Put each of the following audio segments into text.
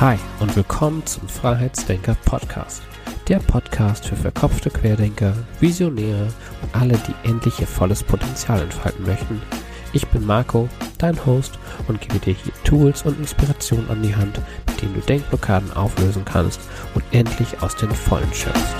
Hi und willkommen zum Freiheitsdenker Podcast. Der Podcast für verkopfte Querdenker, Visionäre und alle, die endlich ihr volles Potenzial entfalten möchten. Ich bin Marco, dein Host und gebe dir hier Tools und Inspirationen an die Hand, mit denen du Denkblockaden auflösen kannst und endlich aus den Vollen schöpfst.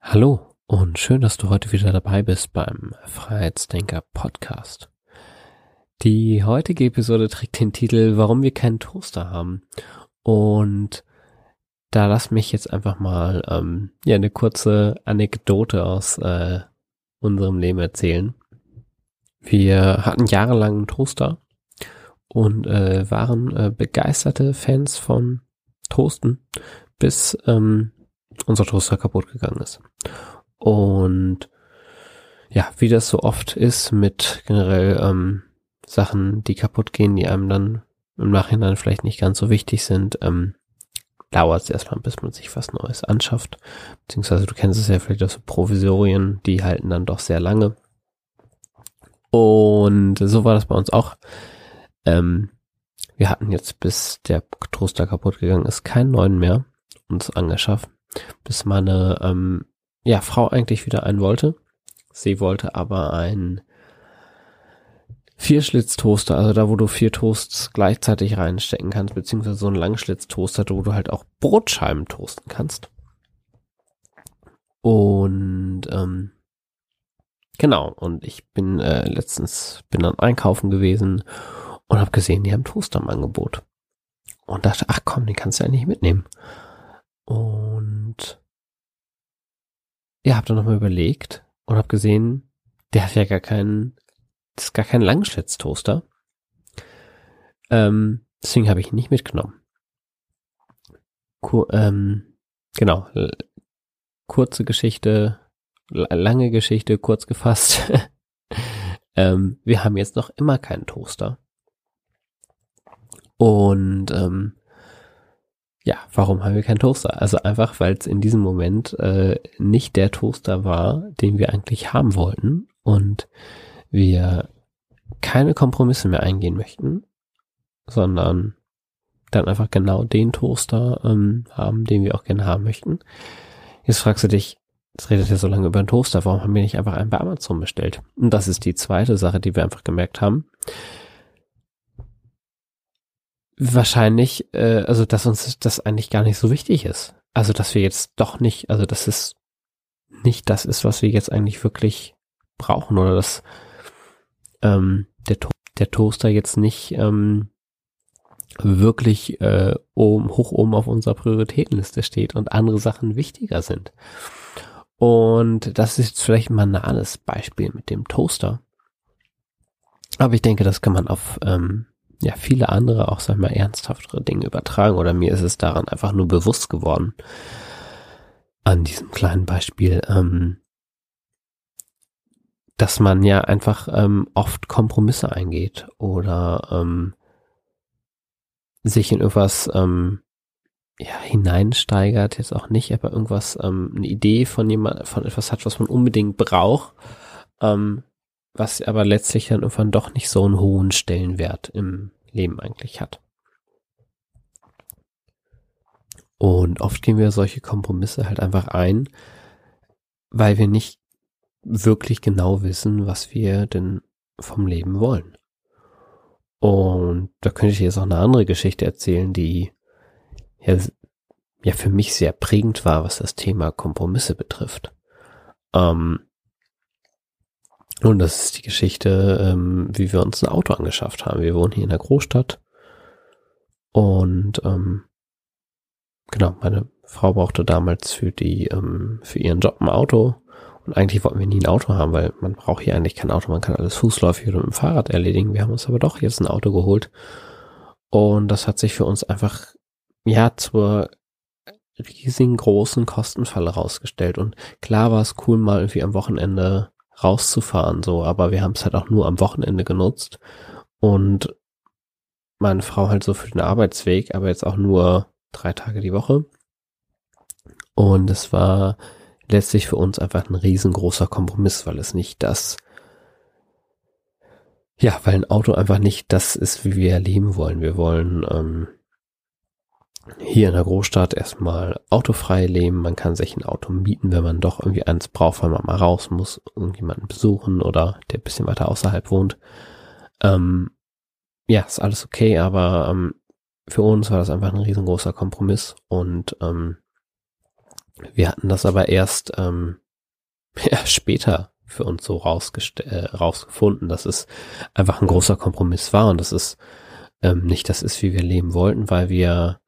Hallo und schön, dass du heute wieder dabei bist beim Freiheitsdenker Podcast. Die heutige Episode trägt den Titel Warum wir keinen Toaster haben. Und da lass mich jetzt einfach mal ähm, ja eine kurze Anekdote aus äh, unserem Leben erzählen. Wir hatten jahrelang einen Toaster und äh, waren äh, begeisterte Fans von Toasten, bis ähm, unser Toaster kaputt gegangen ist. Und ja, wie das so oft ist mit generell ähm, Sachen, die kaputt gehen, die einem dann im Nachhinein vielleicht nicht ganz so wichtig sind, ähm, dauert es erstmal, bis man sich was Neues anschafft. Beziehungsweise du kennst es ja vielleicht aus so Provisorien, die halten dann doch sehr lange. Und so war das bei uns auch. Ähm, wir hatten jetzt, bis der Toaster kaputt gegangen ist, keinen neuen mehr uns angeschafft, bis meine ähm, ja, Frau eigentlich wieder einen wollte. Sie wollte aber ein Vierschlitztoaster, also da, wo du vier Toasts gleichzeitig reinstecken kannst, beziehungsweise so ein Langschlitztoaster, wo du halt auch Brotscheiben toasten kannst. Und ähm, genau, und ich bin äh, letztens bin dann einkaufen gewesen und habe gesehen, die haben Toaster im Angebot. Und dachte, ach komm, den kannst du ja nicht mitnehmen. Und ja, hab dann nochmal überlegt und hab gesehen, der hat ja gar keinen, das ist gar kein Langschlitztoaster. Ähm, deswegen habe ich ihn nicht mitgenommen. Kur ähm, genau, kurze Geschichte, lange Geschichte, kurz gefasst. ähm, wir haben jetzt noch immer keinen Toaster. Und ähm, ja, warum haben wir keinen Toaster? Also einfach, weil es in diesem Moment äh, nicht der Toaster war, den wir eigentlich haben wollten und wir keine Kompromisse mehr eingehen möchten, sondern dann einfach genau den Toaster ähm, haben, den wir auch gerne haben möchten. Jetzt fragst du dich, es redet ja so lange über einen Toaster, warum haben wir nicht einfach einen bei Amazon bestellt? Und das ist die zweite Sache, die wir einfach gemerkt haben wahrscheinlich, äh, also dass uns das eigentlich gar nicht so wichtig ist. Also dass wir jetzt doch nicht, also dass es nicht das ist, was wir jetzt eigentlich wirklich brauchen oder dass ähm, der, to der Toaster jetzt nicht ähm, wirklich äh, oben, hoch oben auf unserer Prioritätenliste steht und andere Sachen wichtiger sind. Und das ist jetzt vielleicht ein banales Beispiel mit dem Toaster. Aber ich denke, das kann man auf ähm, ja viele andere auch, sag mal, ernsthaftere Dinge übertragen oder mir ist es daran einfach nur bewusst geworden. An diesem kleinen Beispiel, ähm, dass man ja einfach ähm, oft Kompromisse eingeht oder ähm, sich in irgendwas ähm, ja, hineinsteigert, jetzt auch nicht, aber irgendwas, ähm, eine Idee von jemand, von etwas hat, was man unbedingt braucht, ähm, was aber letztlich dann irgendwann doch nicht so einen hohen Stellenwert im Leben eigentlich hat. Und oft gehen wir solche Kompromisse halt einfach ein, weil wir nicht wirklich genau wissen, was wir denn vom Leben wollen. Und da könnte ich jetzt auch eine andere Geschichte erzählen, die ja, ja für mich sehr prägend war, was das Thema Kompromisse betrifft. Ähm, und das ist die Geschichte, ähm, wie wir uns ein Auto angeschafft haben. Wir wohnen hier in der Großstadt. Und ähm, genau, meine Frau brauchte damals für die, ähm, für ihren Job ein Auto. Und eigentlich wollten wir nie ein Auto haben, weil man braucht hier eigentlich kein Auto. Man kann alles fußläufig oder mit dem Fahrrad erledigen. Wir haben uns aber doch jetzt ein Auto geholt. Und das hat sich für uns einfach, ja, zur riesigen großen Kostenfalle rausgestellt. Und klar war es cool, mal irgendwie am Wochenende rauszufahren, so, aber wir haben es halt auch nur am Wochenende genutzt und meine Frau halt so für den Arbeitsweg, aber jetzt auch nur drei Tage die Woche. Und es war letztlich für uns einfach ein riesengroßer Kompromiss, weil es nicht das, ja, weil ein Auto einfach nicht das ist, wie wir leben wollen. Wir wollen ähm, hier in der Großstadt erstmal autofrei leben. Man kann sich ein Auto mieten, wenn man doch irgendwie eins braucht, weil man mal raus muss, irgendjemanden besuchen oder der bisschen weiter außerhalb wohnt. Ähm, ja, ist alles okay, aber ähm, für uns war das einfach ein riesengroßer Kompromiss und ähm, wir hatten das aber erst ähm, ja, später für uns so äh, rausgefunden, dass es einfach ein großer Kompromiss war und dass es ähm, nicht das ist, wie wir leben wollten, weil wir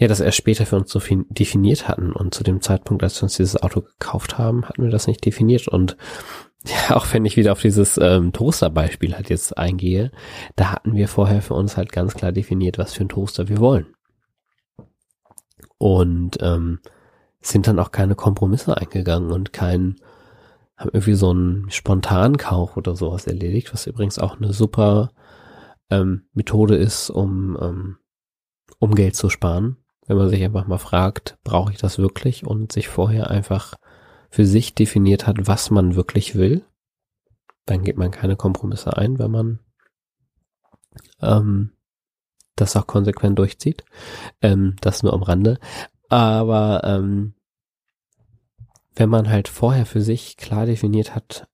ja das erst später für uns so definiert hatten und zu dem Zeitpunkt, als wir uns dieses Auto gekauft haben, hatten wir das nicht definiert und ja, auch wenn ich wieder auf dieses ähm, Toaster-Beispiel halt jetzt eingehe, da hatten wir vorher für uns halt ganz klar definiert, was für ein Toaster wir wollen. Und ähm, sind dann auch keine Kompromisse eingegangen und kein, haben irgendwie so einen Spontankauf oder sowas erledigt, was übrigens auch eine super ähm, Methode ist, um, ähm, um Geld zu sparen. Wenn man sich einfach mal fragt, brauche ich das wirklich und sich vorher einfach für sich definiert hat, was man wirklich will, dann geht man keine Kompromisse ein, wenn man ähm, das auch konsequent durchzieht. Ähm, das nur am Rande. Aber ähm, wenn man halt vorher für sich klar definiert hat,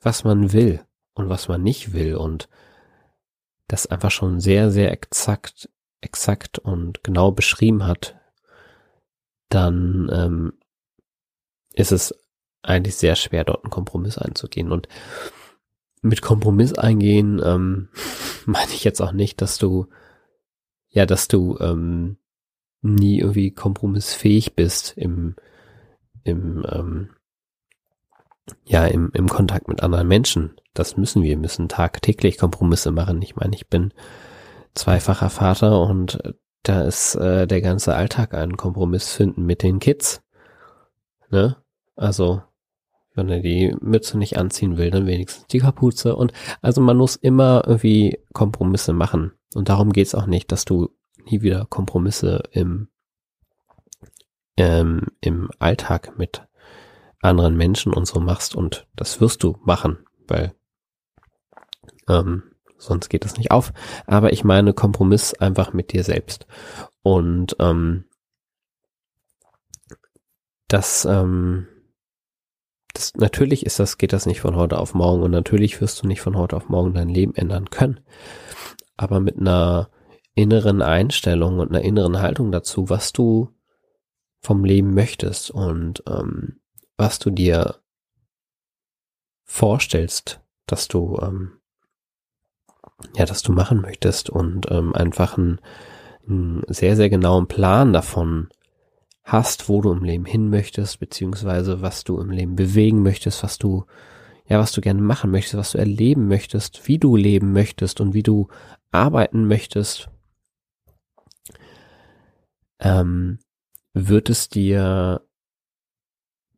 was man will und was man nicht will und das einfach schon sehr, sehr exakt, exakt und genau beschrieben hat, dann ähm, ist es eigentlich sehr schwer, dort einen Kompromiss einzugehen. Und mit Kompromiss eingehen ähm, meine ich jetzt auch nicht, dass du, ja, dass du ähm, nie irgendwie kompromissfähig bist im, im, ähm, ja, im, im Kontakt mit anderen Menschen. Das müssen wir, müssen tagtäglich Kompromisse machen. Ich meine, ich bin zweifacher Vater und da ist äh, der ganze Alltag ein Kompromiss finden mit den Kids. Ne? Also, wenn er die Mütze nicht anziehen will, dann wenigstens die Kapuze. Und also man muss immer irgendwie Kompromisse machen. Und darum geht's auch nicht, dass du nie wieder Kompromisse im, ähm, im Alltag mit anderen Menschen und so machst. Und das wirst du machen, weil ähm, sonst geht das nicht auf. Aber ich meine Kompromiss einfach mit dir selbst. Und ähm, das, ähm, das, natürlich ist das, geht das nicht von heute auf morgen und natürlich wirst du nicht von heute auf morgen dein Leben ändern können. Aber mit einer inneren Einstellung und einer inneren Haltung dazu, was du vom Leben möchtest und ähm, was du dir vorstellst, dass du ähm, ja, dass du machen möchtest und ähm, einfach einen, einen sehr sehr genauen Plan davon hast, wo du im Leben hin möchtest, beziehungsweise was du im Leben bewegen möchtest, was du, ja, was du gerne machen möchtest, was du erleben möchtest, wie du leben möchtest und wie du arbeiten möchtest, ähm, wird es dir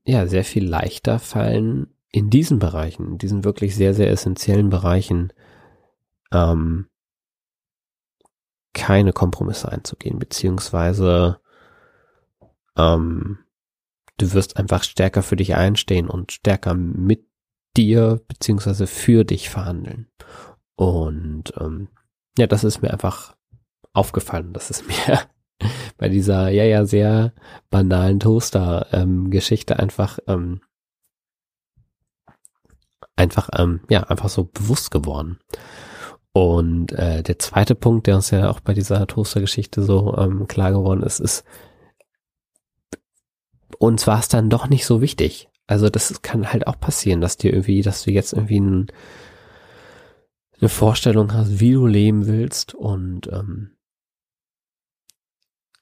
ja sehr viel leichter fallen, in diesen Bereichen, in diesen wirklich sehr, sehr essentiellen Bereichen, ähm, keine Kompromisse einzugehen, beziehungsweise ähm, du wirst einfach stärker für dich einstehen und stärker mit dir beziehungsweise für dich verhandeln. Und ähm, ja, das ist mir einfach aufgefallen. Das ist mir bei dieser ja ja sehr banalen Toaster-Geschichte ähm, einfach ähm, einfach ähm, ja einfach so bewusst geworden. Und äh, der zweite Punkt, der uns ja auch bei dieser Toaster-Geschichte so ähm, klar geworden ist, ist uns war es dann doch nicht so wichtig. Also das kann halt auch passieren, dass dir irgendwie, dass du jetzt irgendwie ein, eine Vorstellung hast, wie du leben willst. Und ähm,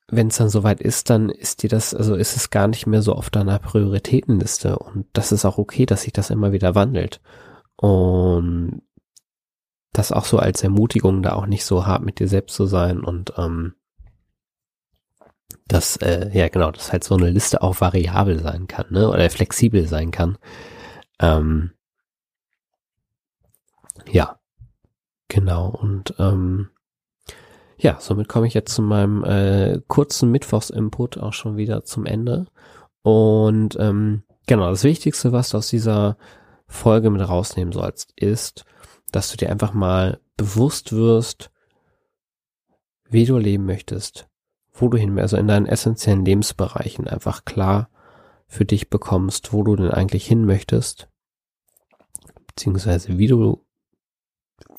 wenn es dann soweit ist, dann ist dir das, also ist es gar nicht mehr so auf deiner Prioritätenliste. Und das ist auch okay, dass sich das immer wieder wandelt. Und das auch so als Ermutigung, da auch nicht so hart mit dir selbst zu sein und ähm, dass, äh, ja genau, dass halt so eine Liste auch variabel sein kann, ne? Oder flexibel sein kann. Ähm, ja, genau. Und ähm, ja, somit komme ich jetzt zu meinem äh, kurzen Mittwochs-Input auch schon wieder zum Ende. Und ähm, genau, das Wichtigste, was du aus dieser Folge mit rausnehmen sollst, ist, dass du dir einfach mal bewusst wirst, wie du leben möchtest, wo du hin, also in deinen essentiellen Lebensbereichen einfach klar für dich bekommst, wo du denn eigentlich hin möchtest, beziehungsweise wie du,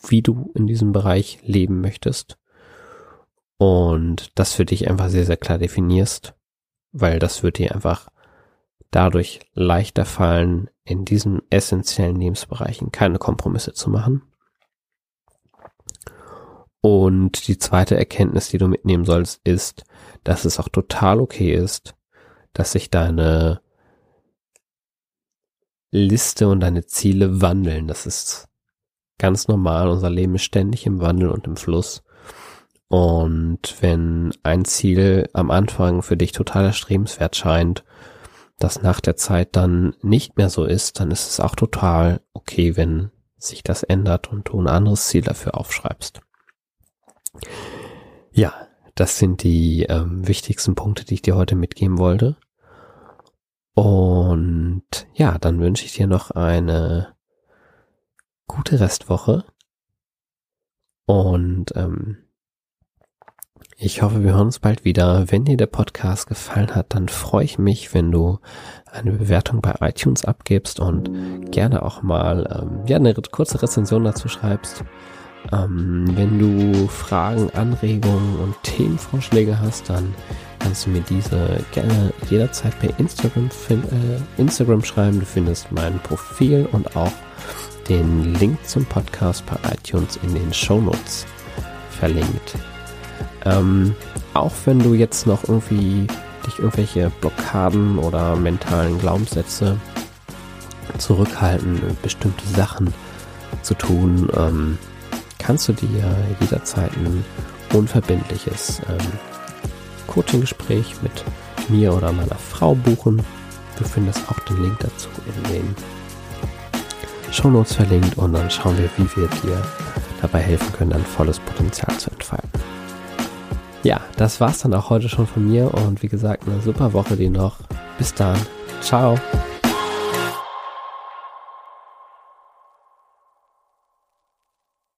wie du in diesem Bereich leben möchtest. Und das für dich einfach sehr, sehr klar definierst, weil das wird dir einfach dadurch leichter fallen, in diesen essentiellen Lebensbereichen keine Kompromisse zu machen. Und die zweite Erkenntnis, die du mitnehmen sollst, ist, dass es auch total okay ist, dass sich deine Liste und deine Ziele wandeln. Das ist ganz normal. Unser Leben ist ständig im Wandel und im Fluss. Und wenn ein Ziel am Anfang für dich total erstrebenswert scheint, das nach der Zeit dann nicht mehr so ist, dann ist es auch total okay, wenn sich das ändert und du ein anderes Ziel dafür aufschreibst. Ja, das sind die ähm, wichtigsten Punkte, die ich dir heute mitgeben wollte. Und ja, dann wünsche ich dir noch eine gute Restwoche. Und ähm, ich hoffe, wir hören uns bald wieder. Wenn dir der Podcast gefallen hat, dann freue ich mich, wenn du eine Bewertung bei iTunes abgibst und gerne auch mal ähm, ja, eine kurze Rezension dazu schreibst. Ähm, wenn du Fragen, Anregungen und Themenvorschläge hast, dann kannst du mir diese gerne jederzeit per Instagram, äh, Instagram schreiben. Du findest mein Profil und auch den Link zum Podcast bei iTunes in den Show Notes verlinkt. Ähm, auch wenn du jetzt noch irgendwie dich irgendwelche Blockaden oder mentalen Glaubenssätze zurückhalten, bestimmte Sachen zu tun, ähm, kannst du dir jederzeit ein unverbindliches ähm, Coaching-Gespräch mit mir oder meiner Frau buchen. Du findest auch den Link dazu in den Shownotes verlinkt und dann schauen wir, wie wir dir dabei helfen können, dein volles Potenzial zu entfalten. Ja, das war's dann auch heute schon von mir und wie gesagt, eine super Woche dir noch. Bis dann. Ciao.